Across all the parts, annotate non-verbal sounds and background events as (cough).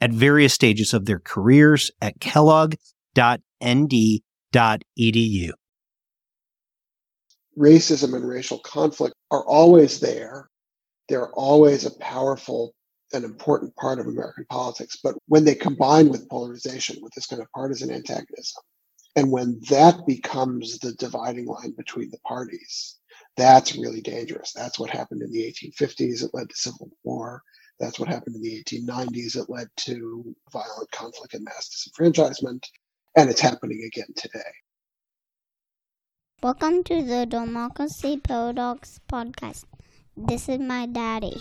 at various stages of their careers at kellogg.nd.edu. Racism and racial conflict are always there. They're always a powerful and important part of American politics. But when they combine with polarization, with this kind of partisan antagonism, and when that becomes the dividing line between the parties, that's really dangerous. That's what happened in the 1850s. It led to civil war. That's what happened in the 1890s. It led to violent conflict and mass disenfranchisement, and it's happening again today. Welcome to the Democracy Paradox podcast. This is my daddy.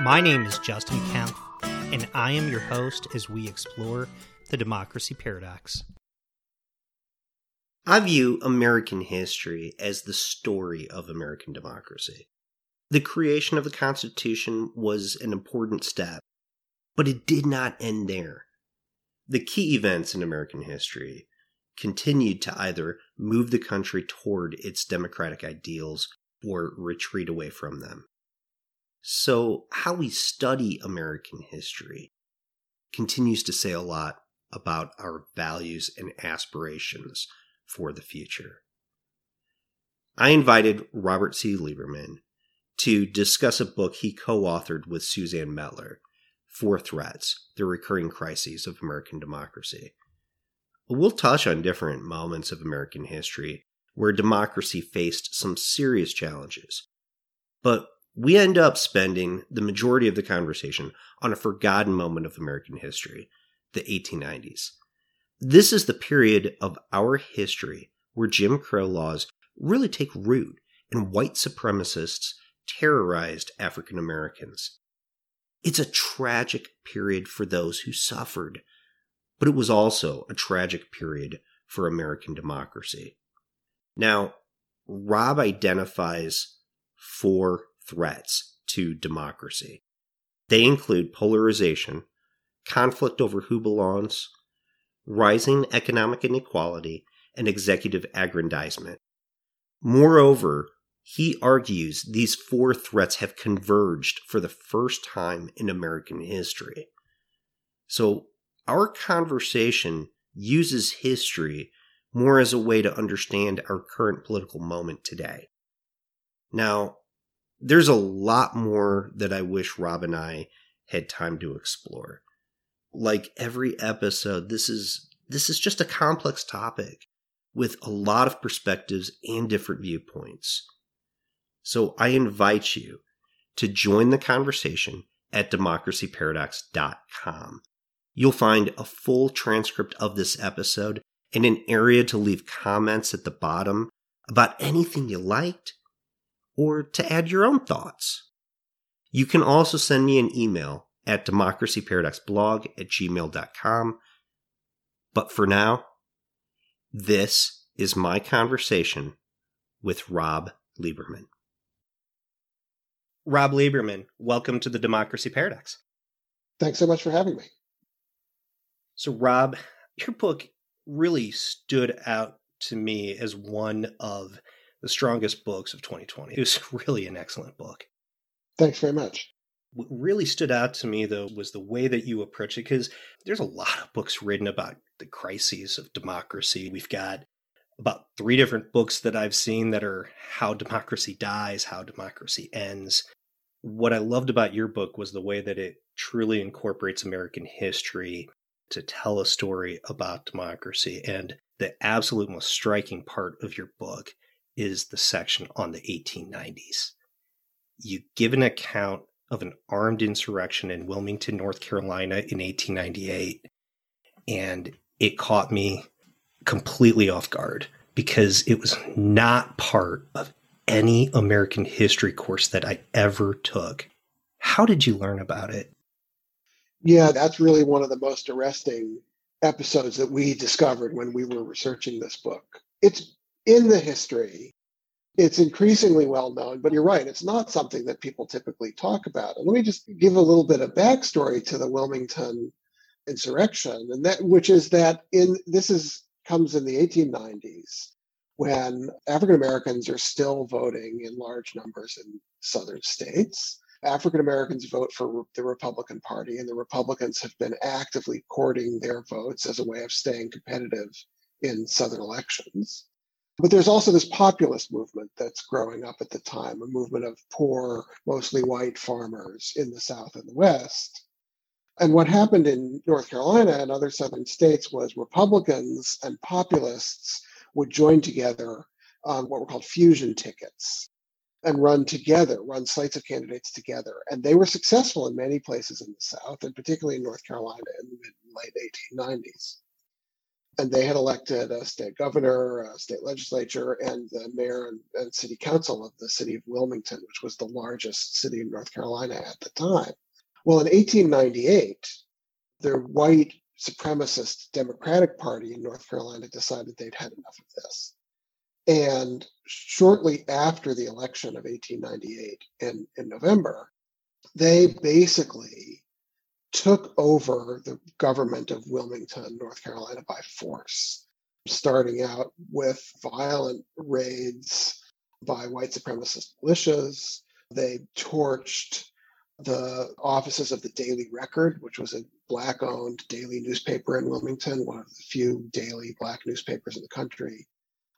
My name is Justin Kempf, and I am your host as we explore the democracy paradox. I view American history as the story of American democracy. The creation of the Constitution was an important step, but it did not end there. The key events in American history continued to either move the country toward its democratic ideals or retreat away from them. So, how we study American history continues to say a lot about our values and aspirations for the future. I invited Robert C. Lieberman to discuss a book he co authored with Suzanne Mettler, Four Threats The Recurring Crises of American Democracy. We'll touch on different moments of American history where democracy faced some serious challenges. But we end up spending the majority of the conversation on a forgotten moment of American history, the 1890s. This is the period of our history where Jim Crow laws really take root and white supremacists terrorized African Americans. It's a tragic period for those who suffered, but it was also a tragic period for American democracy. Now, Rob identifies four threats to democracy. They include polarization, conflict over who belongs, rising economic inequality, and executive aggrandizement. Moreover, he argues these four threats have converged for the first time in American history. So, our conversation uses history more as a way to understand our current political moment today. Now, there's a lot more that I wish Rob and I had time to explore like every episode, this is this is just a complex topic with a lot of perspectives and different viewpoints. So I invite you to join the conversation at democracyparadox.com. You'll find a full transcript of this episode and an area to leave comments at the bottom about anything you liked or to add your own thoughts. You can also send me an email at democracyparadoxblog at gmail.com. But for now, this is my conversation with Rob Lieberman. Rob Lieberman, welcome to the Democracy Paradox. Thanks so much for having me. So, Rob, your book really stood out to me as one of the strongest books of 2020. It was (laughs) really an excellent book. Thanks very much. What really stood out to me, though, was the way that you approach it, because there's a lot of books written about the crises of democracy. We've got about three different books that I've seen that are how democracy dies, how democracy ends. What I loved about your book was the way that it truly incorporates American history to tell a story about democracy. And the absolute most striking part of your book is the section on the 1890s. You give an account of an armed insurrection in Wilmington, North Carolina in 1898. And it caught me completely off guard because it was not part of any American history course that I ever took. How did you learn about it? Yeah, that's really one of the most arresting episodes that we discovered when we were researching this book. It's in the history. It's increasingly well known, but you're right, it's not something that people typically talk about. And let me just give a little bit of backstory to the Wilmington insurrection, and that which is that in this is comes in the 1890s when African Americans are still voting in large numbers in southern states. African Americans vote for the Republican Party, and the Republicans have been actively courting their votes as a way of staying competitive in Southern elections. But there's also this populist movement that's growing up at the time, a movement of poor, mostly white farmers in the South and the West. And what happened in North Carolina and other Southern states was Republicans and populists would join together on what were called fusion tickets and run together, run slates of candidates together. And they were successful in many places in the South, and particularly in North Carolina in the mid late 1890s. And they had elected a state governor, a state legislature, and the mayor and, and city council of the city of Wilmington, which was the largest city in North Carolina at the time. Well, in 1898, the white supremacist Democratic Party in North Carolina decided they'd had enough of this and shortly after the election of 1898 in, in November, they basically took over the government of Wilmington, North Carolina by force, starting out with violent raids by white supremacist militias. They torched the offices of the Daily Record, which was a black owned daily newspaper in Wilmington, one of the few daily black newspapers in the country.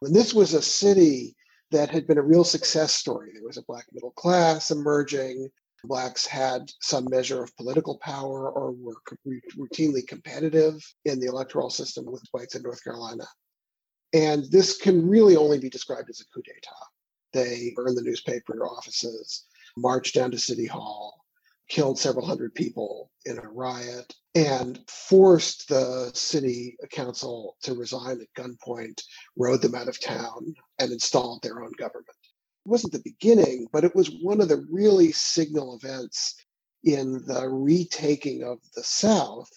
And this was a city that had been a real success story. There was a black middle class emerging. Blacks had some measure of political power or were routinely competitive in the electoral system with whites in North Carolina. And this can really only be described as a coup d'etat. They burned the newspaper offices, marched down to City Hall, killed several hundred people in a riot, and forced the city council to resign at gunpoint, rode them out of town, and installed their own government. It wasn't the beginning, but it was one of the really signal events in the retaking of the South,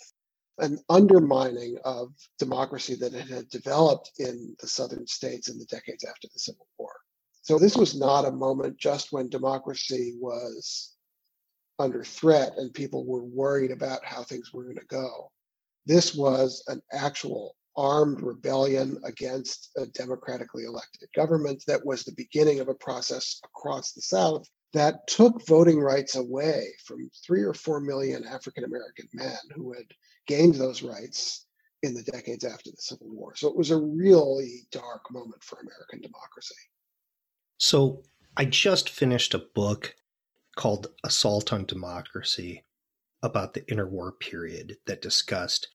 an undermining of democracy that had developed in the southern states in the decades after the Civil War. So this was not a moment just when democracy was under threat and people were worried about how things were going to go. This was an actual armed rebellion against a democratically elected government that was the beginning of a process across the South that took voting rights away from three or four million African American men who had gained those rights in the decades after the Civil War. So it was a really dark moment for American democracy. So I just finished a book called Assault on Democracy about the interwar period that discussed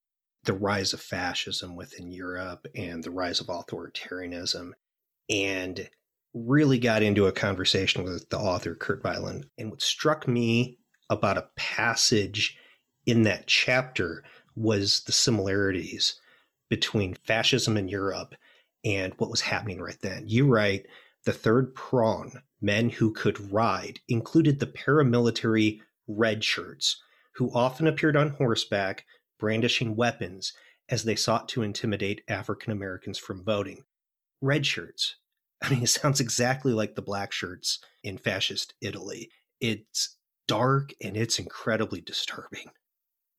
the rise of fascism within Europe and the rise of authoritarianism and really got into a conversation with the author Kurt Weyland. And what struck me about a passage in that chapter was the similarities between fascism in Europe and what was happening right then. You write the third prong Men who could ride included the paramilitary red shirts, who often appeared on horseback brandishing weapons as they sought to intimidate African Americans from voting. Red shirts. (laughs) I mean, it sounds exactly like the black shirts in fascist Italy. It's dark and it's incredibly disturbing.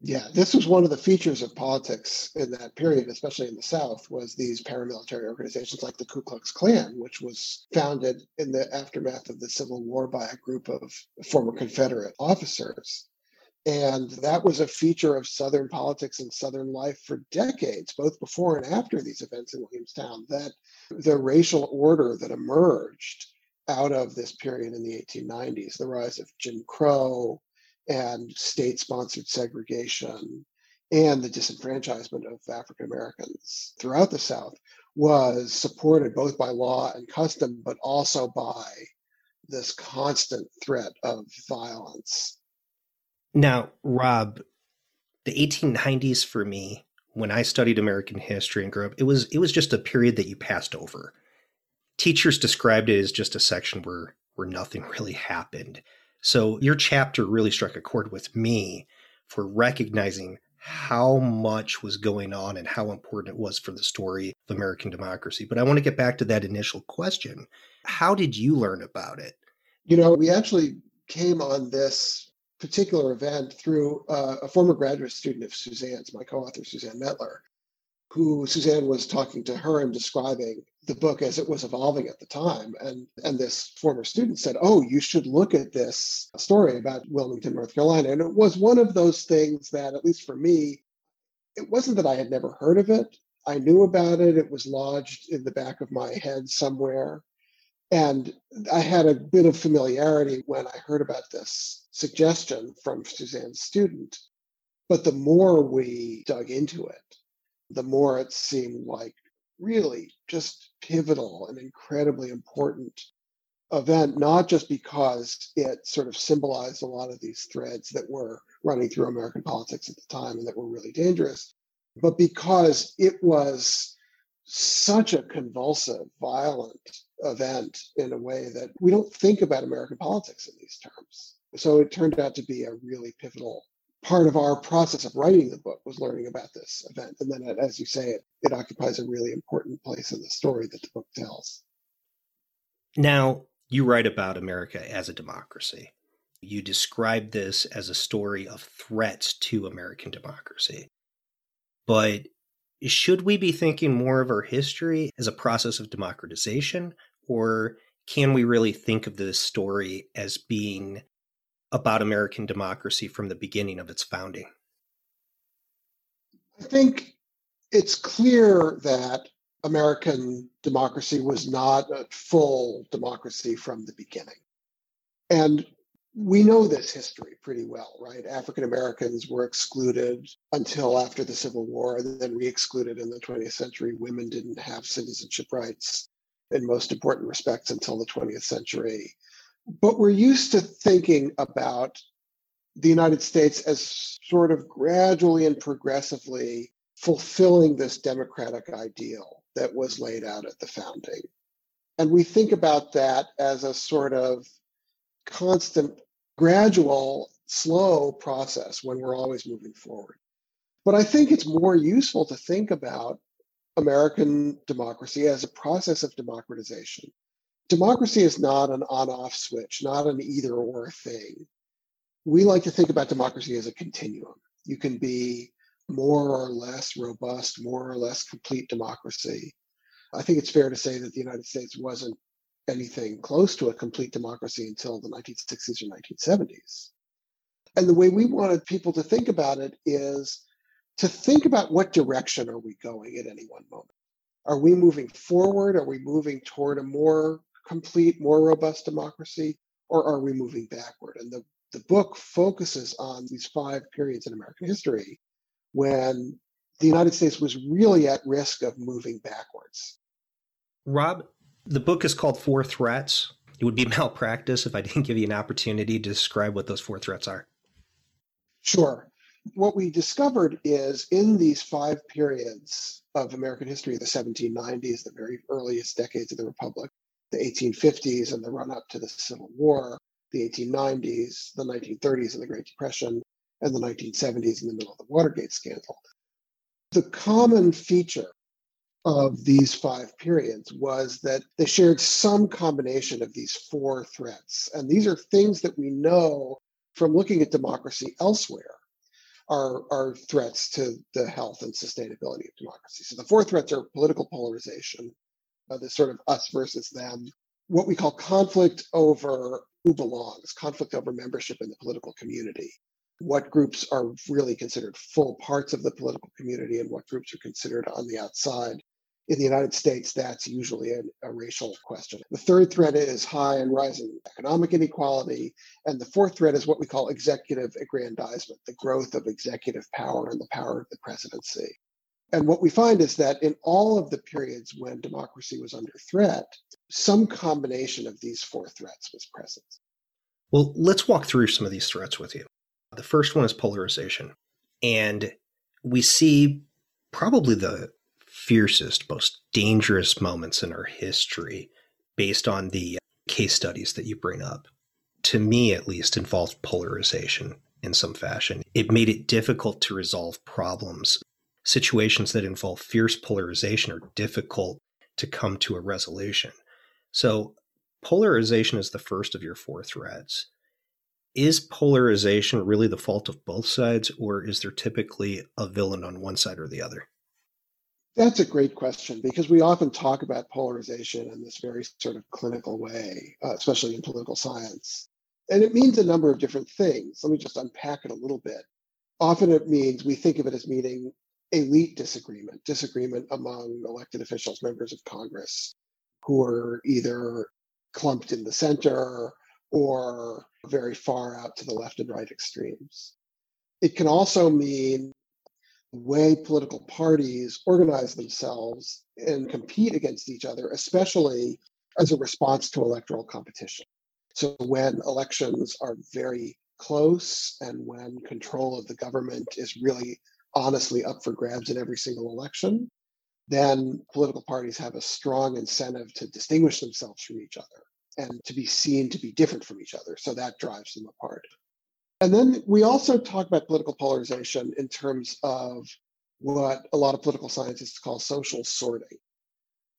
Yeah, this was one of the features of politics in that period, especially in the South, was these paramilitary organizations like the Ku Klux Klan, which was founded in the aftermath of the Civil War by a group of former Confederate officers. And that was a feature of Southern politics and Southern life for decades, both before and after these events in Wilmington, that the racial order that emerged out of this period in the 1890s, the rise of Jim Crow, and state sponsored segregation and the disenfranchisement of African Americans throughout the South was supported both by law and custom, but also by this constant threat of violence. Now, Rob, the 1890s for me, when I studied American history and grew up, it was it was just a period that you passed over. Teachers described it as just a section where where nothing really happened. So your chapter really struck a chord with me for recognizing how much was going on and how important it was for the story of American democracy. But I want to get back to that initial question. How did you learn about it? You know, we actually came on this particular event through uh, a former graduate student of Suzanne's, my co author, Suzanne Mettler, who Suzanne was talking to her and describing the book as it was evolving at the time. And, and this former student said, Oh, you should look at this story about Wilmington, North Carolina. And it was one of those things that, at least for me, it wasn't that I had never heard of it. I knew about it. It was lodged in the back of my head somewhere. And I had a bit of familiarity when I heard about this suggestion from Suzanne's student. But the more we dug into it, the more it seemed like really just pivotal and incredibly important event, not just because it sort of symbolized a lot of these threads that were running through American politics at the time and that were really dangerous, but because it was such a convulsive, violent event in a way that we don't think about American politics in these terms. So it turned out to be a really pivotal part of our process of writing the book was learning about this event. And then, as you say, it, it occupies a really important place in the story that the book tells. Now, you write about America as a democracy. You describe this as a story of threats to American democracy. But should we be thinking more of our history as a process of democratization, or can we really think of this story as being about American democracy from the beginning of its founding? I think it's clear that American democracy was not a full democracy from the beginning. And we know this history pretty well, right? African Americans were excluded until after the Civil War and then re excluded in the 20th century. Women didn't have citizenship rights in most important respects until the 20th century. But we're used to thinking about the United States as sort of gradually and progressively fulfilling this democratic ideal that was laid out at the founding. And we think about that as a sort of constant, gradual, slow process when we're always moving forward. But I think it's more useful to think about American democracy as a process of democratization democracy is not an on off switch, not an either or thing. We like to think about democracy as a continuum. You can be more or less robust, more or less complete democracy. I think it's fair to say that the United States wasn't anything close to a complete democracy until the 1960s or 1970s. And the way we wanted people to think about it is to think about what direction are we going at any one moment? Are we moving forward? Are we moving toward a more complete, more robust democracy, or are we moving backward? And the, the book focuses on these five periods in American history when the United States was really at risk of moving backwards. Rob, the book is called Four Threats. It would be (laughs) malpractice if I didn't give you an opportunity to describe what those four threats are. Sure. What we discovered is in these five periods of American history, the 1790s, the very earliest decades of the Republic, the 1850s and the run up to the Civil War, the 1890s, the 1930s and the Great Depression, and the 1970s in the middle of the Watergate scandal. The common feature of these five periods was that they shared some combination of these four threats. And these are things that we know from looking at democracy elsewhere are, are threats to the health and sustainability of democracy. So the four threats are political polarization, uh, sort of us versus them, what we call conflict over who belongs, conflict over membership in the political community, what groups are really considered full parts of the political community and what groups are considered on the outside. In the United States, that's usually a, a, racial question. The third threat is high and rising economic inequality. And the fourth threat is what we call executive aggrandizement, the growth of executive power and the power of the presidency. And what we find is that in all of the periods when democracy was under threat, some combination of these four threats was present. Well, let's walk through some of these threats with you. The first one is polarization. And we see probably the fiercest, most dangerous moments in our history based on the uh, case studies that you bring up. to me at least, involved polarization in some fashion. It made it difficult to resolve problems. Situations that involve fierce polarization are difficult to come to a resolution. So, polarization is the first of your four threads. Is polarization really the fault of both sides, or is there typically a villain on one side or the other? That's a great question because we often talk about polarization in this very sort of clinical way, uh, especially in political science. And it means a number of different things. Let me just unpack it a little bit. Often it means we think of it as meaning elite disagreement, disagreement among elected officials, members of Congress, who are either clumped in the center or very far out to the left and right extremes. It can also mean way political parties organize themselves and compete against each other, especially as a response to electoral competition. So when elections are very close and when control of the government is really honestly up for grabs in every single election, then political parties have a strong incentive to distinguish themselves from each other and to be seen to be different from each other. So that drives them apart. And then we also talk about political polarization in terms of what a lot of political scientists call social sorting.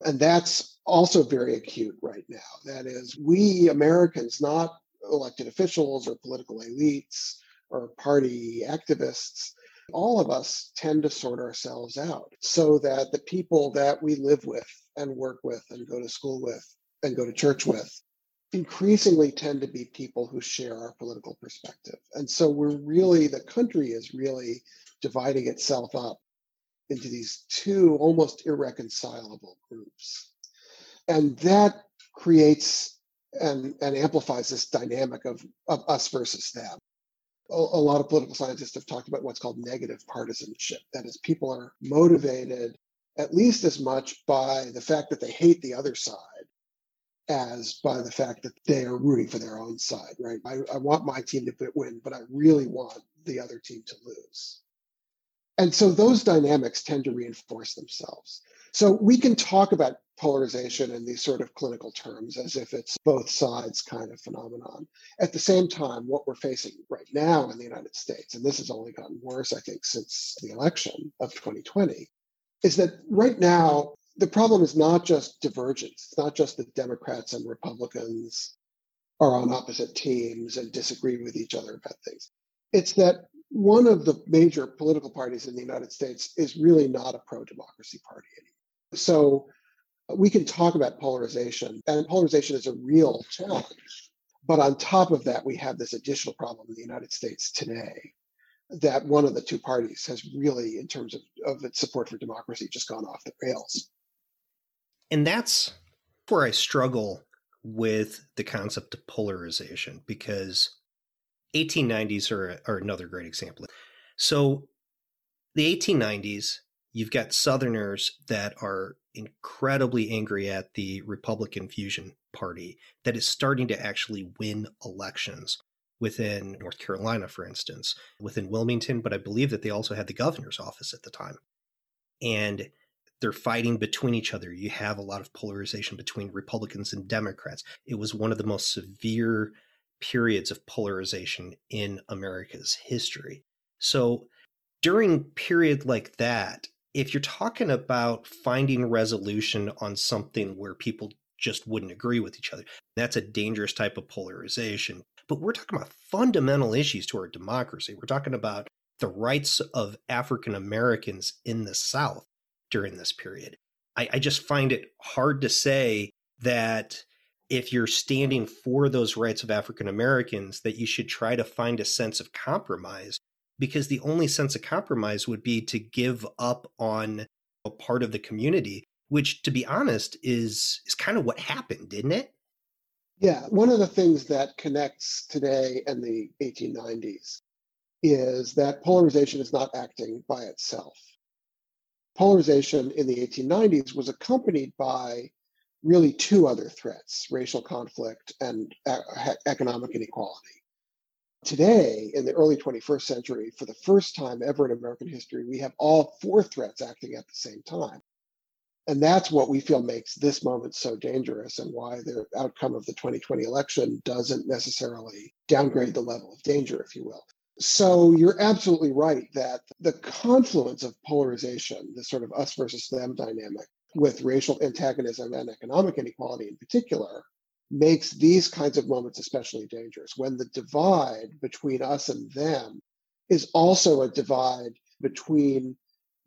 And that's also very acute right now. That is, we Americans, not elected officials or political elites or party activists, all of us tend to sort ourselves out so that the people that we live with and work with and go to school with and go to church with increasingly tend to be people who share our political perspective. And so we're really, the country is really dividing itself up into these two almost irreconcilable groups. And that creates and, and amplifies this dynamic of, of us versus them. A, a lot of political scientists have talked about what's called negative partisanship. That is, people are motivated at least as much by the fact that they hate the other side as by the fact that they are rooting for their own side, right? I, I want my team to win, but I really want the other team to lose. And so those dynamics tend to reinforce themselves. So we can talk about polarization in these sort of clinical terms as if it's both sides kind of phenomenon. At the same time, what we're facing right now in the United States, and this has only gotten worse, I think, since the election of 2020, is that right now the problem is not just divergence. It's not just that Democrats and Republicans are on opposite teams and disagree with each other about things. It's that one of the major political parties in the United States is really not a pro democracy party anymore. So uh, we can talk about polarization, and polarization is a real challenge. But on top of that, we have this additional problem in the United States today that one of the two parties has really, in terms of, of its support for democracy, just gone off the rails. And that's where I struggle with the concept of polarization because 1890s are, are another great example. So, the 1890s, you've got Southerners that are incredibly angry at the Republican Fusion Party that is starting to actually win elections within North Carolina, for instance, within Wilmington, but I believe that they also had the governor's office at the time. And they're fighting between each other. You have a lot of polarization between Republicans and Democrats. It was one of the most severe periods of polarization in America's history. So during period like that, if you're talking about finding resolution on something where people just wouldn't agree with each other, that's a dangerous type of polarization. But we're talking about fundamental issues to our democracy. We're talking about the rights of African Americans in the South during this period. I, I just find it hard to say that if you're standing for those rights of African Americans, that you should try to find a sense of compromise because the only sense of compromise would be to give up on a part of the community, which to be honest is is kind of what happened, didn't it? Yeah, one of the things that connects today and the 1890s is that polarization is not acting by itself. Polarization in the 1890s was accompanied by really two other threats racial conflict and economic inequality. Today, in the early 21st century, for the first time ever in American history, we have all four threats acting at the same time. And that's what we feel makes this moment so dangerous and why the outcome of the 2020 election doesn't necessarily downgrade the level of danger, if you will. So you're absolutely right that the confluence of polarization, the sort of us versus them dynamic, with racial antagonism and economic inequality in particular, makes these kinds of moments especially dangerous when the divide between us and them is also a divide between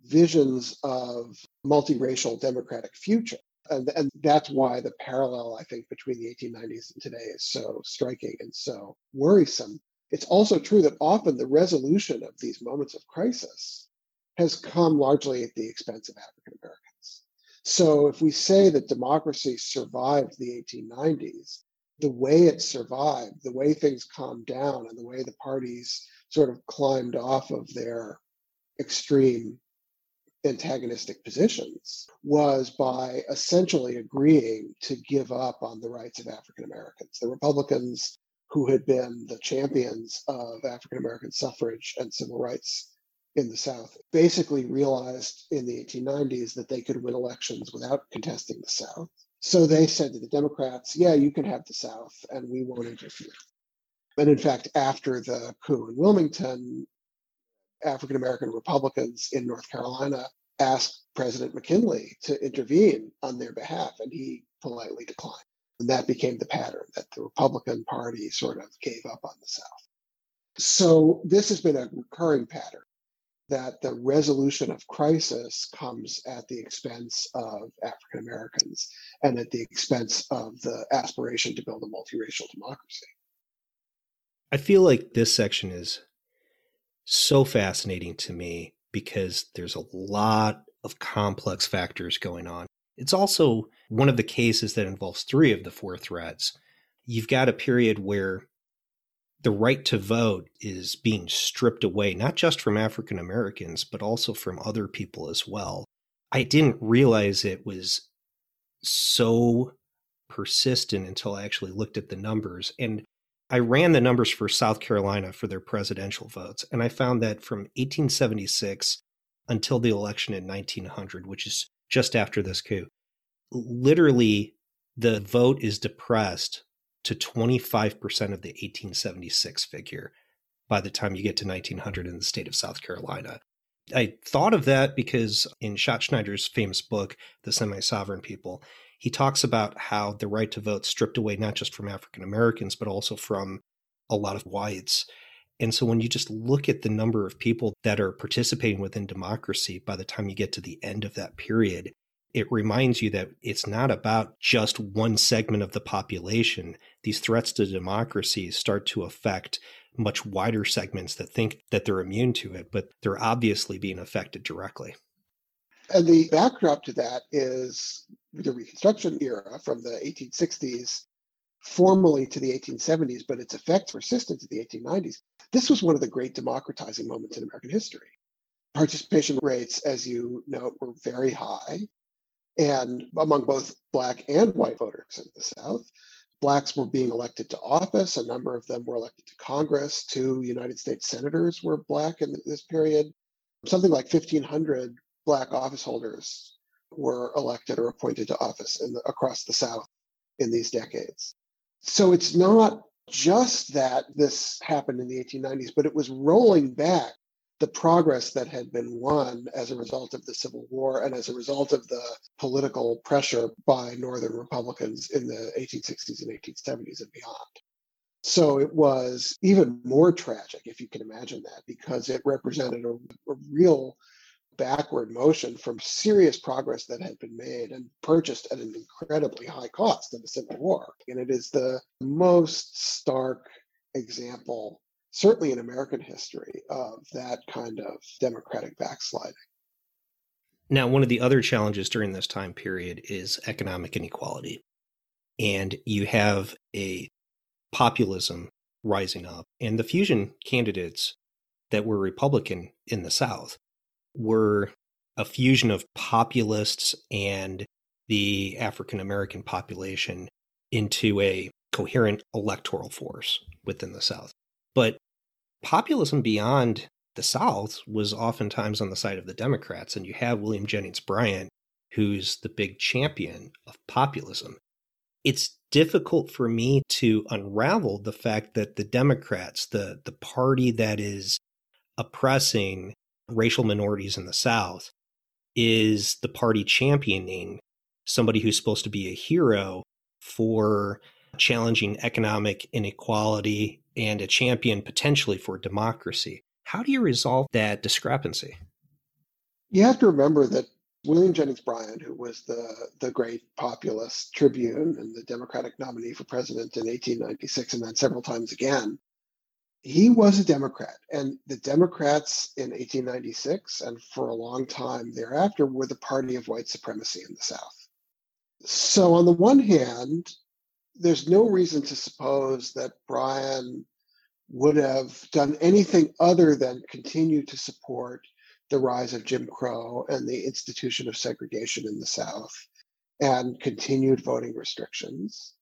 visions of multiracial democratic future. And, and that's why the parallel, I think, between the 1890s and today is so striking and so worrisome. It's also true that often the resolution of these moments of crisis has come largely at the expense of African Americans. So if we say that democracy survived the 1890s, the way it survived, the way things calmed down, and the way the parties sort of climbed off of their extreme antagonistic positions was by essentially agreeing to give up on the rights of African Americans. The Republicans, who had been the champions of African American suffrage and civil rights in the South, basically realized in the 1890s that they could win elections without contesting the South. So they said to the Democrats, yeah, you can have the South and we won't interfere. And in fact, after the coup in Wilmington, African American Republicans in North Carolina asked President McKinley to intervene on their behalf, and he politely declined. And that became the pattern that the Republican Party sort of gave up on the South. So this has been a recurring pattern that the resolution of crisis comes at the expense of African Americans and at the expense of the aspiration to build a multiracial democracy. I feel like this section is so fascinating to me because there's a lot of complex factors going on. It's also one of the cases that involves three of the four threats. You've got a period where the right to vote is being stripped away, not just from African Americans, but also from other people as well. I didn't realize it was so persistent until I actually looked at the numbers. And I ran the numbers for South Carolina for their presidential votes, and I found that from 1876 until the election in 1900, which is just after this coup, literally the vote is depressed to 25% of the 1876 figure by the time you get to 1900 in the state of South Carolina. I thought of that because in Schattschneider's famous book, The Semi Sovereign People, he talks about how the right to vote stripped away not just from African Americans, but also from a lot of whites. And so when you just look at the number of people that are participating within democracy by the time you get to the end of that period, it reminds you that it's not about just one segment of the population. These threats to democracy start to affect much wider segments that think that they're immune to it, but they're obviously being affected directly. And the backdrop to that is the Reconstruction era from the 1860s formally to the 1870s, but its effects persisted to the 1890s. This was one of the great democratizing moments in American history. Participation rates, as you note, were very high, and among both Black and white voters in the South. Blacks were being elected to office. A number of them were elected to Congress. Two United States senators were Black in this period. Something like 1,500 Black office holders were elected or appointed to office the, across the South in these decades. So it's not just that this happened in the 1890s, but it was rolling back the progress that had been won as a result of the Civil War and as a result of the political pressure by Northern Republicans in the 1860s and 1870s and beyond. So it was even more tragic, if you can imagine that, because it represented a, a real backward motion from serious progress that had been made and purchased at an incredibly high cost in the Civil War. And it is the most stark example, certainly in American history, of that kind of democratic backsliding. Now, one of the other challenges during this time period is economic inequality. And you have a populism rising up, and the fusion candidates that were Republican in the South were a fusion of populists and the African American population into a coherent electoral force within the South. But populism beyond the South was oftentimes on the side of the Democrats. And you have William Jennings Bryan, who's the big champion of populism. It's difficult for me to unravel the fact that the Democrats, the, the party that is oppressing racial minorities in the South, is the party championing somebody who's supposed to be a hero for challenging economic inequality and a champion potentially for democracy. How do you resolve that discrepancy? You have to remember that William Jennings Bryan, who was the, the great populist tribune and the Democratic nominee for president in 1896 and then several times again, he was a Democrat. And the Democrats in 1896 and for a long time thereafter were the party of white supremacy in the South. So, on the one hand, there's no reason to suppose that Bryan would have done anything other than continue to support the rise of Jim Crow and the institution of segregation in the South and continued voting restrictions.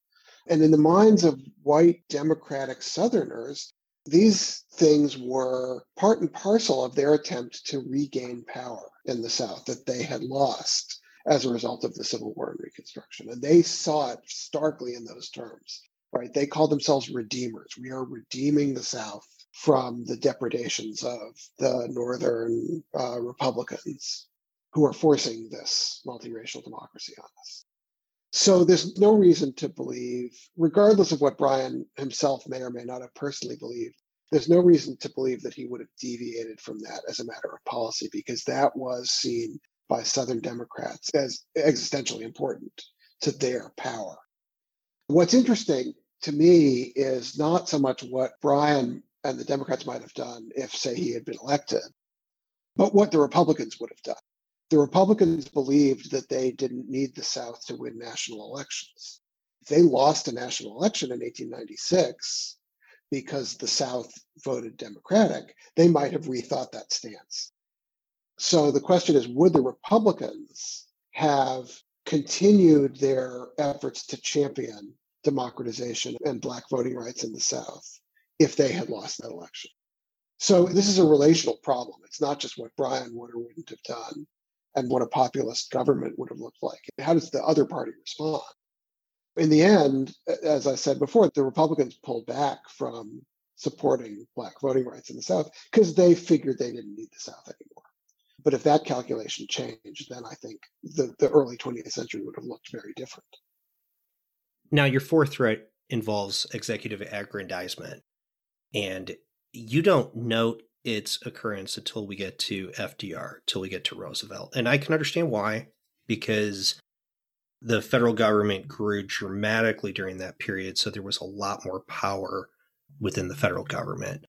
And in the minds of white Democratic Southerners, these things were part and parcel of their attempt to regain power in the South that they had lost as a result of the Civil War and Reconstruction. And they saw it starkly in those terms, right? They called themselves redeemers. We are redeeming the South from the depredations of the Northern uh, Republicans who are forcing this multiracial democracy on us. So there's no reason to believe, regardless of what Bryan himself may or may not have personally believed, there's no reason to believe that he would have deviated from that as a matter of policy because that was seen by Southern Democrats as existentially important to their power. What's interesting to me is not so much what Bryan and the Democrats might have done if, say, he had been elected, but what the Republicans would have done. The Republicans believed that they didn't need the South to win national elections. If they lost a national election in 1896 because the South voted Democratic, they might have rethought that stance. So the question is would the Republicans have continued their efforts to champion democratization and Black voting rights in the South if they had lost that election? So this is a relational problem. It's not just what Bryan would or wouldn't have done and what a populist government would have looked like. How does the other party respond? In the end, as I said before, the Republicans pulled back from supporting Black voting rights in the South because they figured they didn't need the South anymore. But if that calculation changed, then I think the, the early 20th century would have looked very different. Now, your fourth threat involves executive aggrandizement. And you don't note its occurrence until we get to FDR, till we get to Roosevelt. And I can understand why, because the federal government grew dramatically during that period. So there was a lot more power within the federal government.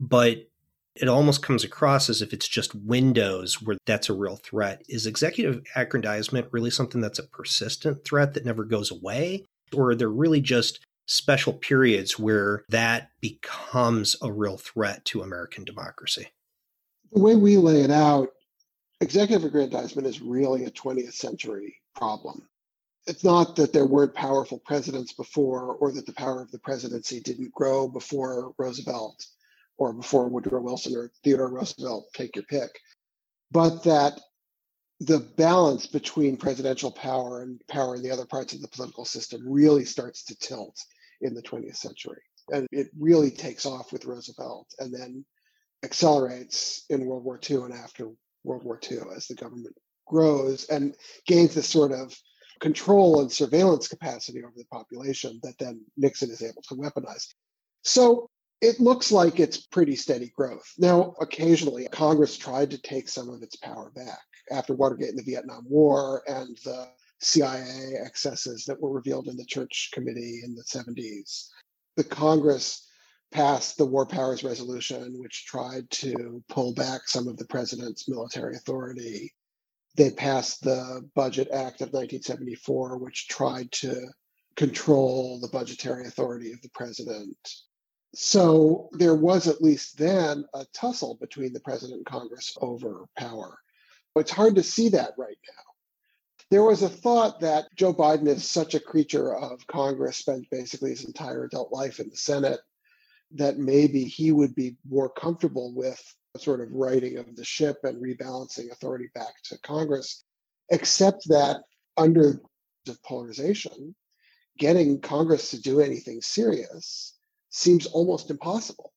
But it almost comes across as if it's just Windows where that's a real threat. Is executive aggrandizement really something that's a persistent threat that never goes away? Or are there really just special periods where that becomes a real threat to American democracy? The way we lay it out, executive aggrandizement is really a 20th century problem. It's not that there weren't powerful presidents before or that the power of the presidency didn't grow before Roosevelt or before Woodrow Wilson or Theodore Roosevelt, take your pick, but that the balance between presidential power and power in the other parts of the political system really starts to tilt in the 20th century. And it really takes off with Roosevelt and then accelerates in World War II and after World War II as the government grows and gains this sort of control and surveillance capacity over the population that then Nixon is able to weaponize. So it looks like it's pretty steady growth. Now, occasionally, Congress tried to take some of its power back after Watergate and the Vietnam War and the CIA excesses that were revealed in the Church Committee in the 70s. The Congress passed the War Powers Resolution, which tried to pull back some of the president's military authority. They passed the Budget Act of 1974, which tried to control the budgetary authority of the president. So there was at least then a tussle between the president and Congress over power. It's hard to see that right now. There was a thought that Joe Biden is such a creature of Congress, spent basically his entire adult life in the Senate, that maybe he would be more comfortable with sort of righting of the ship and rebalancing authority back to Congress. except that under the polarization, getting Congress to do anything serious seems almost impossible,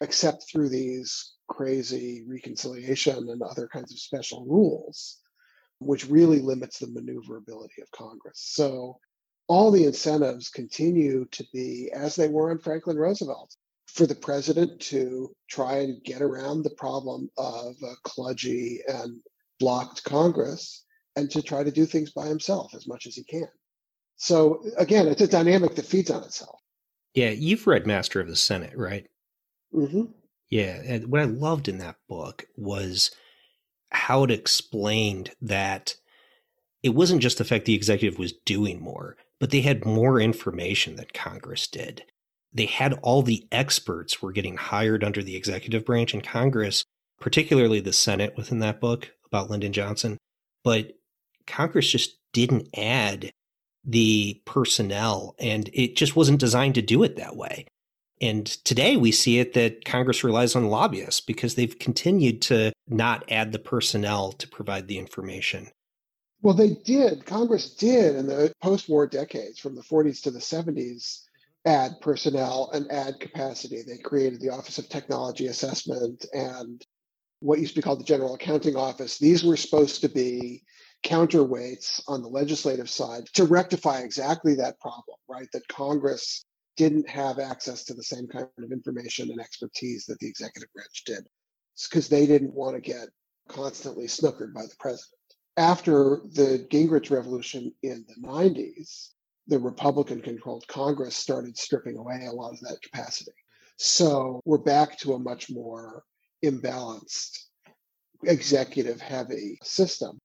except through these crazy reconciliation and other kinds of special rules, which really limits the maneuverability of Congress. So all the incentives continue to be as they were in Franklin Roosevelt for the president to try and get around the problem of a kludgy and blocked Congress and to try to do things by himself as much as he can. So again, it's a dynamic that feeds on itself. Yeah, you've read Master of the Senate, right? Mm-hmm. Yeah, and what I loved in that book was how it explained that it wasn't just the fact the executive was doing more, but they had more information than Congress did. They had all the experts were getting hired under the executive branch and Congress, particularly the Senate within that book about Lyndon Johnson. But Congress just didn't add the personnel and it just wasn't designed to do it that way. And today we see it that Congress relies on lobbyists because they've continued to not add the personnel to provide the information. Well, they did. Congress did in the post war decades from the 40s to the 70s mm-hmm. add personnel and add capacity. They created the Office of Technology Assessment and what used to be called the General Accounting Office. These were supposed to be counterweights on the legislative side to rectify exactly that problem, right? That Congress didn't have access to the same kind of information and expertise that the executive branch did because they didn't want to get constantly snookered by the president. After the Gingrich Revolution in the 90s, the Republican controlled Congress started stripping away a lot of that capacity. So we're back to a much more imbalanced, executive heavy system.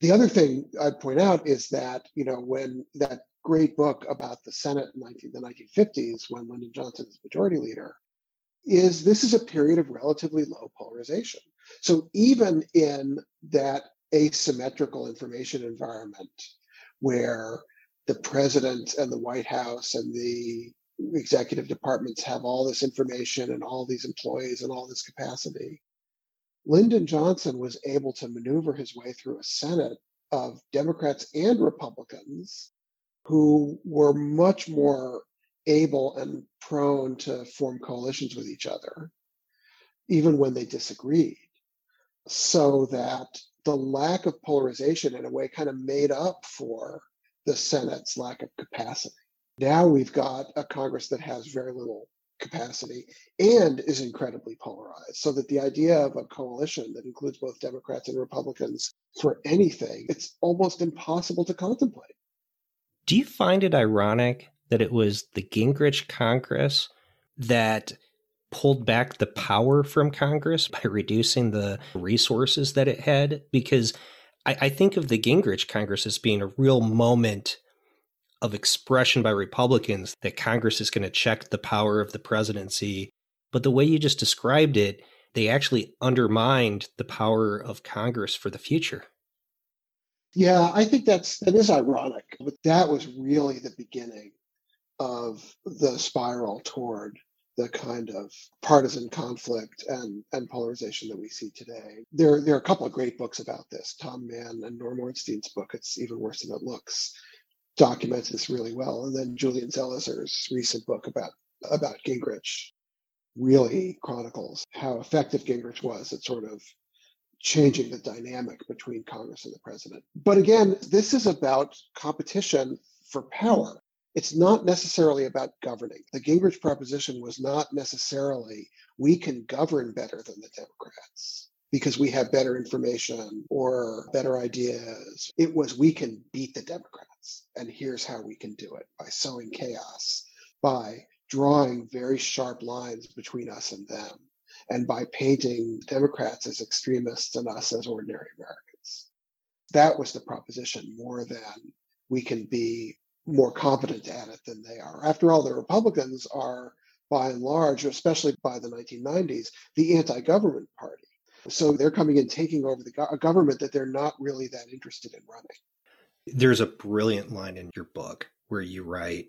The other thing I'd point out is that, you know, when that great book about the Senate in 19, the 1950s, when Lyndon Johnson is majority leader, is this is a period of relatively low polarization. So even in that asymmetrical information environment where the president and the White House and the executive departments have all this information and all these employees and all this capacity. Lyndon Johnson was able to maneuver his way through a Senate of Democrats and Republicans who were much more able and prone to form coalitions with each other, even when they disagreed. So that the lack of polarization, in a way, kind of made up for the Senate's lack of capacity. Now we've got a Congress that has very little capacity and is incredibly polarized. So that the idea of a coalition that includes both Democrats and Republicans for anything, it's almost impossible to contemplate. Do you find it ironic that it was the Gingrich Congress that pulled back the power from Congress by reducing the resources that it had? Because I, I think of the Gingrich Congress as being a real moment of expression by Republicans that Congress is going to check the power of the presidency. But the way you just described it, they actually undermined the power of Congress for the future. Yeah, I think that's that is ironic, but that was really the beginning of the spiral toward the kind of partisan conflict and, and polarization that we see today. There, there are a couple of great books about this. Tom Mann and Norm Ornstein's book, It's Even Worse Than It Looks, documents this really well. And then Julian Zelizer's recent book about, about Gingrich really chronicles how effective Gingrich was at sort of changing the dynamic between Congress and the president. But again, this is about competition for power. It's not necessarily about governing. The Gingrich proposition was not necessarily we can govern better than the Democrats because we have better information or better ideas. It was we can beat the Democrats. And here's how we can do it by sowing chaos, by drawing very sharp lines between us and them and by painting Democrats as extremists and us as ordinary Americans. That was the proposition more than we can be more competent at it than they are. After all, the Republicans are, by and large, especially by the 1990s, the anti government party. So they're coming in taking over the go- government that they're not really that interested in running. There's a brilliant line in your book where you write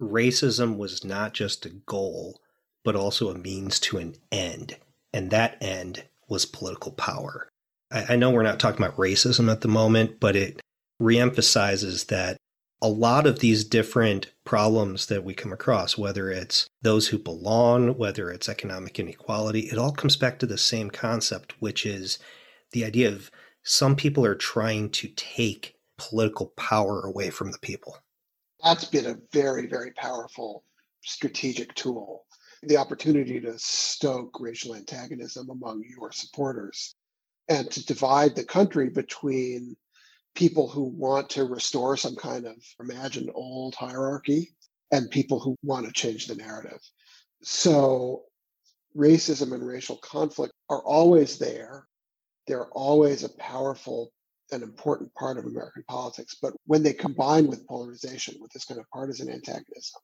racism was not just a goal, but also a means to an end. And that end was political power. I, I know we're not talking about racism at the moment, but it reemphasizes that a lot of these different problems that we come across, whether it's those who belong, whether it's economic inequality, it all comes back to the same concept, which is the idea of some people are trying to take political power away from the people. That's been a very, very powerful strategic tool. The opportunity to stoke racial antagonism among your supporters and to divide the country between people who want to restore some kind of imagined old hierarchy and people who want to change the narrative. So racism and racial conflict are always there. They're always a powerful and important part of American politics. But when they combine with polarization, with this kind of partisan antagonism,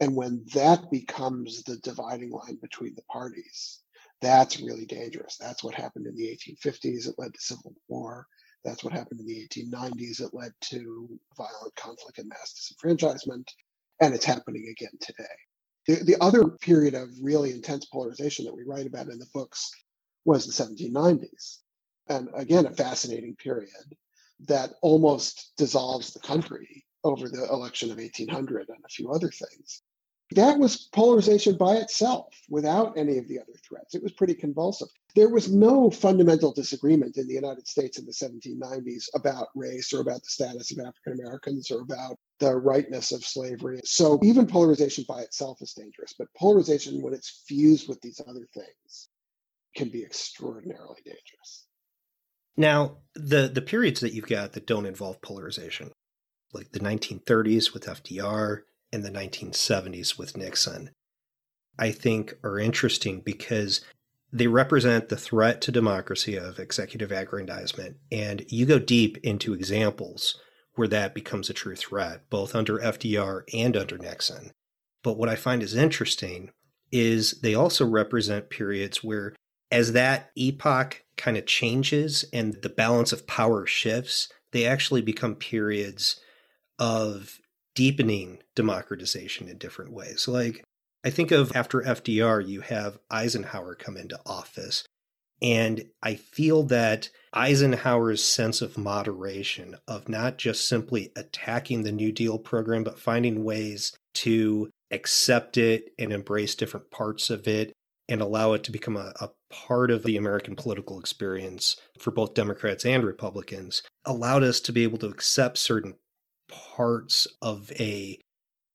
and when that becomes the dividing line between the parties, that's really dangerous. That's what happened in the 1850s. It led to civil war. That's what happened in the 1890s. It led to violent conflict and mass disenfranchisement, and it's happening again today. The, the other period of really intense polarization that we write about in the books was the 1790s. And again, a fascinating period that almost dissolves the country over the election of 1800 and a few other things. That was polarization by itself without any of the other threats. It was pretty convulsive. There was no fundamental disagreement in the United States in the 1790s about race or about the status of African Americans or about the rightness of slavery. So even polarization by itself is dangerous, but polarization, when it's fused with these other things, can be extraordinarily dangerous. Now, the the periods that you've got that don't involve polarization, like the 1930s with FDR, in the 1970s with Nixon, I think are interesting because they represent the threat to democracy of executive aggrandizement. And you go deep into examples where that becomes a true threat, both under FDR and under Nixon. But what I find is interesting is they also represent periods where, as that epoch kind of changes and the balance of power shifts, they actually become periods of deepening democratization in different ways. Like, I think of after FDR, you have Eisenhower come into office. And I feel that Eisenhower's sense of moderation, of not just simply attacking the New Deal program, but finding ways to accept it and embrace different parts of it and allow it to become a, a, part of the American political experience for both Democrats and Republicans, allowed us to be able to accept certain parts of a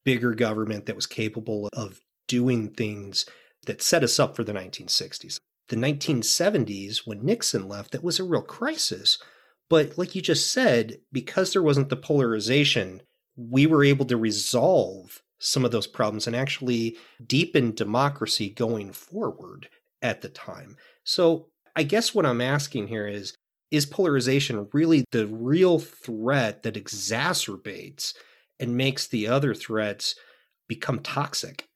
bigger government that was capable of doing things that set us up for the 1960s. The 1970s, when Nixon left, that was a real crisis. But like you just said, because there wasn't the polarization, we were able to resolve some of those problems and actually deepen democracy going forward at the time. So I guess what I'm asking here is is polarization really the real threat that exacerbates and makes the other threats become toxic?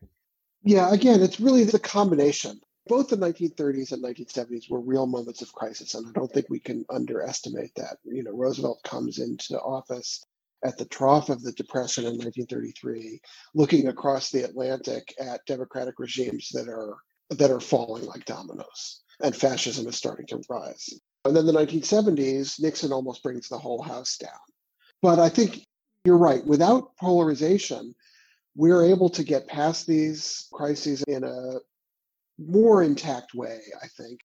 Yeah, again, it's really the combination. Both the 1930s and 1970s were real moments of crisis, and I don't think we can underestimate that. You know, Roosevelt comes into office at the trough of the Depression in 1933, looking across the Atlantic at democratic regimes that are that are falling like dominoes, and fascism is starting to rise. And then the 1970s, Nixon almost brings the whole house down. But I think you're right. Without polarization, we're able to get past these crises in a more intact way, I think.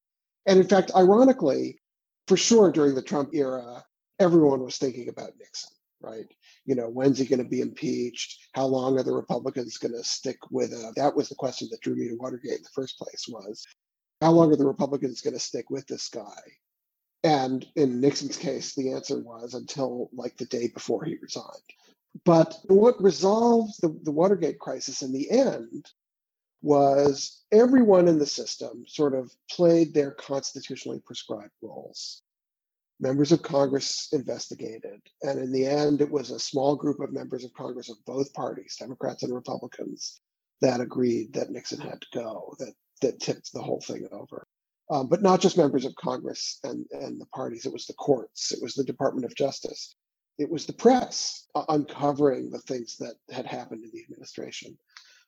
And in fact, ironically, for sure during the Trump era, everyone was thinking about Nixon, right? You know, when's he going to be impeached? How long are the Republicans going to stick with him? That was the question that drew me to Watergate in the first place was how long are the Republicans going to stick with this guy? And in Nixon's case, the answer was until like the day before he resigned. But what resolved the, the Watergate crisis in the end was everyone in the system sort of played their constitutionally prescribed roles. Members of Congress investigated. And in the end, it was a small group of members of Congress of both parties, Democrats and Republicans, that agreed that Nixon had to go, that, that tipped the whole thing over um, but not just members of Congress and, and the parties. It was the courts, it was the Department of Justice, it was the press uh, uncovering the things that had happened in the administration.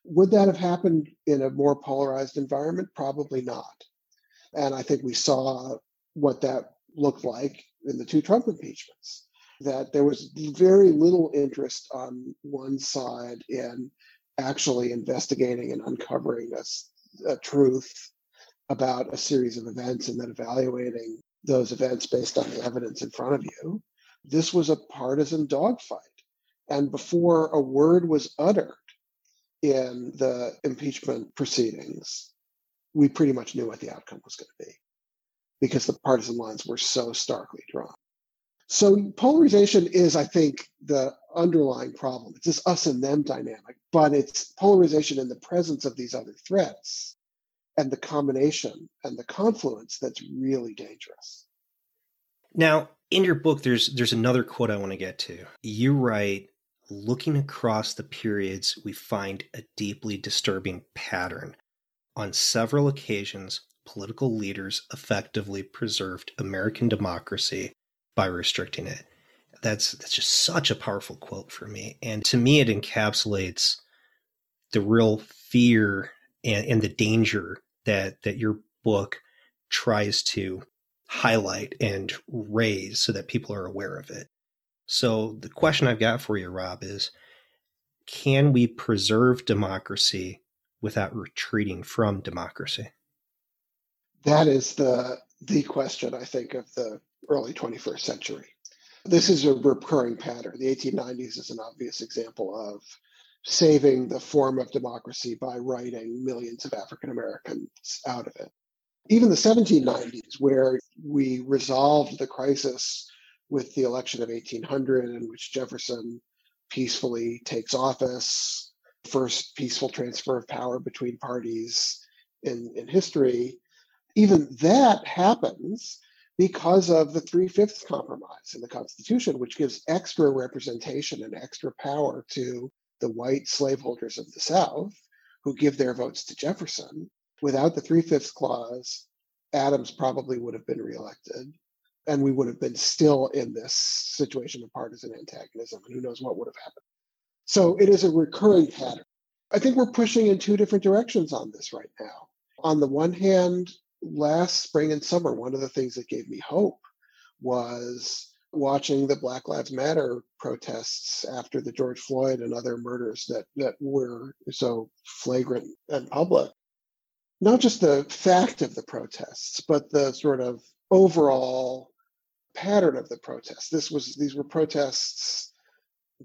Would that have happened in a more polarized environment? Probably not. And I think we saw what that looked like in the two Trump impeachments. That there was very little interest on one side in actually investigating and uncovering a, a truth about a series of events and then evaluating those events based on the evidence in front of you. This was a partisan dogfight. And before a word was uttered in the impeachment proceedings, we pretty much knew what the outcome was going to be because the partisan lines were so starkly drawn. So polarization is, I think, the underlying problem. It's this us and them dynamic, but it's polarization in the presence of these other threats and the combination and the confluence that's really dangerous. Now, in your book, there's there's another quote I want to get to. You write, looking across the periods, we find a deeply disturbing pattern. On several occasions, political leaders effectively preserved American democracy by restricting it. That's that's just such a powerful quote for me. And to me it encapsulates the real fear and, and the danger that that your book tries to highlight and raise so that people are aware of it. So the question I've got for you, Rob, is can we preserve democracy without retreating from democracy? That is the the question I think of the early 21st century. This is a recurring pattern. The 1890s is an obvious example of saving the form of democracy by writing millions of African Americans out of it. Even the 1790s, where we resolved the crisis with the election of 1800, in which Jefferson peacefully takes office, first peaceful transfer of power between parties in, in history, even that happens because of the three fifths compromise in the Constitution, which gives extra representation and extra power to the white slaveholders of the South who give their votes to Jefferson. Without the three fifths clause, Adams probably would have been reelected, and we would have been still in this situation of partisan antagonism, and who knows what would have happened. So it is a recurring pattern. I think we're pushing in two different directions on this right now. On the one hand, last spring and summer, one of the things that gave me hope was watching the Black Lives Matter protests after the George Floyd and other murders that, that were so flagrant and public. Not just the fact of the protests, but the sort of overall pattern of the protests. This was these were protests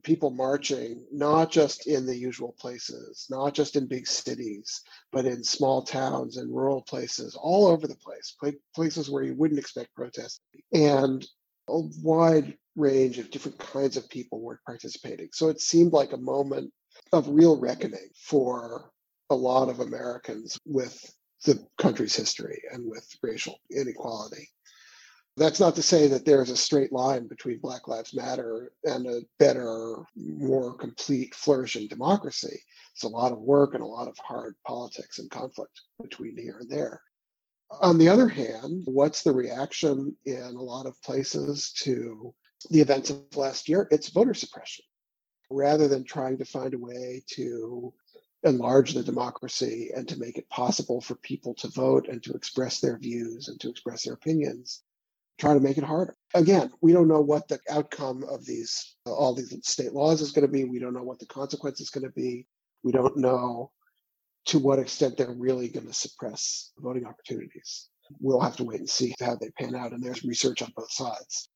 people marching, not just in the usual places, not just in big cities, but in small towns and rural places all over the place, places where you wouldn't expect protests. And a wide range of different kinds of people were participating. So it seemed like a moment of real reckoning for a lot of Americans with the country's history and with racial inequality. That's not to say that there's a straight line between Black Lives Matter and a better, more complete, flourishing democracy. It's a lot of work and a lot of hard politics and conflict between here and there. On the other hand, what's the reaction in a lot of places to the events of last year? It's voter suppression. Rather than trying to find a way to enlarge the democracy and to make it possible for people to vote and to express their views and to express their opinions, try to make it harder. Again, we don't know what the outcome of these all these state laws is going to be. We don't know what the consequence is going to be. We don't know to what extent they're really going to suppress voting opportunities. We'll have to wait and see how they pan out. And there's research on both sides.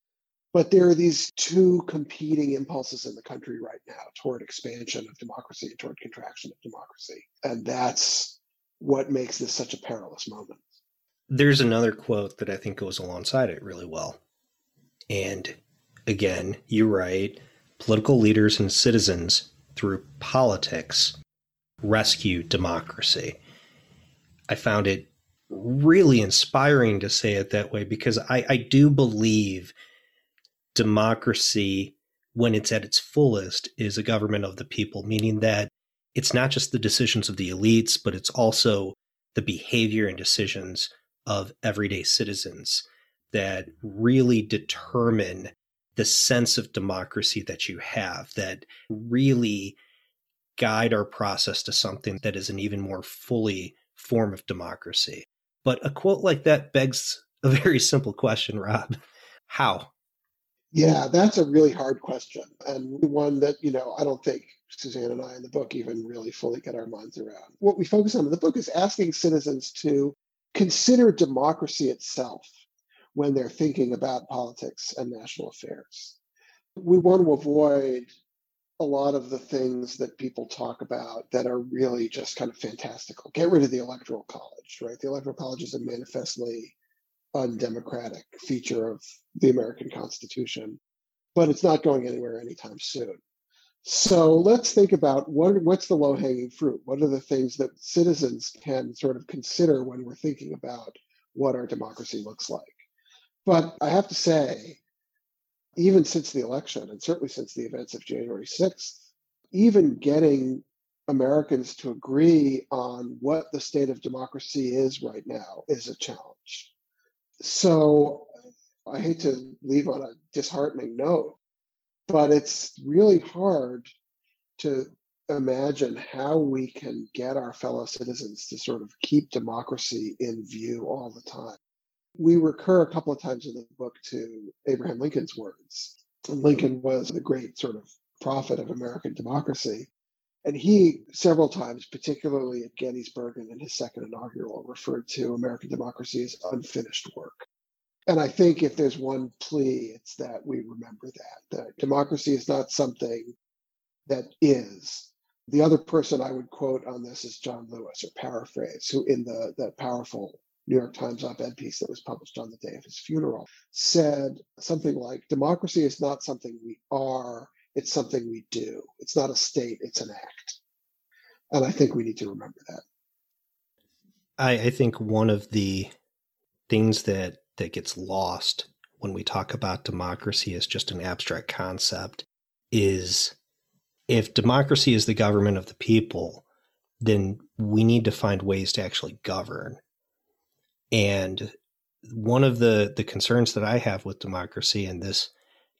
But there are these two competing impulses in the country right now toward expansion of democracy and toward contraction of democracy. And that's what makes this such a perilous moment. There's another quote that I think goes alongside it really well. And again, you write political leaders and citizens through politics rescue democracy. I found it really inspiring to say it that way because I, I do believe democracy, when it's at its fullest, is a government of the people, meaning that it's not just the decisions of the elites, but it's also the behavior and decisions of everyday citizens that really determine the sense of democracy that you have, that really guide our process to something that is an even more fully form of democracy. But a quote like that begs a very simple question, Rob. How? Yeah, that's a really hard question. And one that, you know, I don't think Suzanne and I in the book even really fully get our minds around. What we focus on in the book is asking citizens to consider democracy itself when they're thinking about politics and national affairs. We want to avoid a lot of the things that people talk about that are really just kind of fantastical. Get rid of the electoral college, right? The electoral college is a manifestly undemocratic feature of the American Constitution, but it's not going anywhere anytime soon. So let's think about what what's the low hanging fruit? What are the things that citizens can sort of consider when we're thinking about what our democracy looks like? But I have to say, even since the election, and certainly since the events of January 6th, even getting Americans to agree on what the state of democracy is right now is a challenge. So I hate to leave on a disheartening note, but it's really hard to imagine how we can get our fellow citizens to sort of keep democracy in view all the time. We recur a couple of times in the book to Abraham Lincoln's words. Lincoln was the great sort of prophet of American democracy. And he, several times, particularly at Gettysburg and in his second inaugural, referred to American democracy as unfinished work. And I think if there's one plea, it's that we remember that, that democracy is not something that is. The other person I would quote on this is John Lewis, or paraphrase, who in the, the powerful New York Times op ed piece that was published on the day of his funeral said something like Democracy is not something we are, it's something we do. It's not a state, it's an act. And I think we need to remember that. I, I think one of the things that that gets lost when we talk about democracy as just an abstract concept is if democracy is the government of the people, then we need to find ways to actually govern. And one of the the concerns that I have with democracy, and this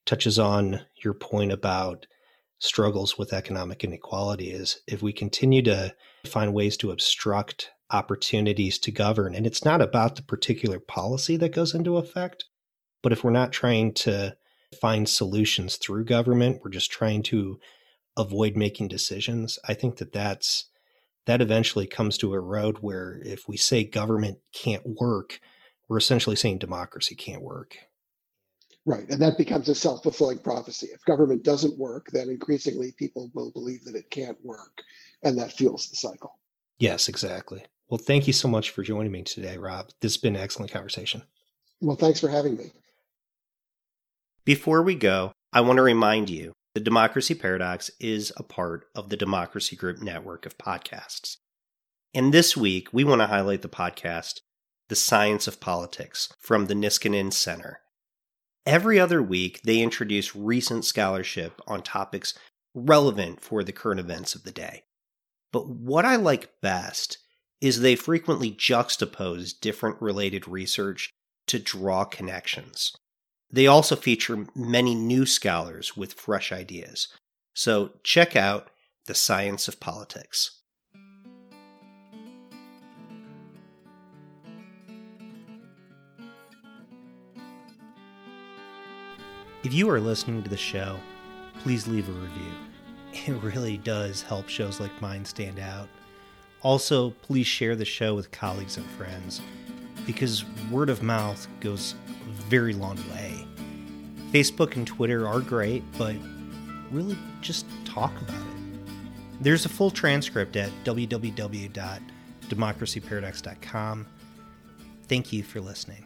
touches on your point about struggles with economic inequality, is if we continue to find ways to obstruct opportunities to govern. And it's not about the particular policy that goes into effect, but if we're not trying to find solutions through government, we're just trying to avoid making decisions. I think that that's that eventually comes to a road where if we say government can't work, we're essentially saying democracy can't work. Right. And that becomes a self fulfilling prophecy. If government doesn't work, then increasingly people will believe that it can't work. And that fuels the cycle. Yes, exactly. Well, thank you so much for joining me today, Rob. This has been an excellent conversation. Well, thanks for having me. Before we go, I want to remind you the Democracy Paradox is a part of the Democracy Group network of podcasts. And this week, we want to highlight the podcast, The Science of Politics, from the Niskanen Center. Every other week, they introduce recent scholarship on topics relevant for the current events of the day. But what I like best is they frequently juxtapose different related research to draw connections. They also feature many new scholars with fresh ideas. So check out The Science of Politics. If you are listening to the show, please leave a review. (laughs) It really does help shows like mine stand out. Also, please share the show with colleagues and friends because word of mouth goes a very long way. Facebook and Twitter are great, but really just talk about it. There's a full transcript at www.democracyparadox.com. Thank you for listening.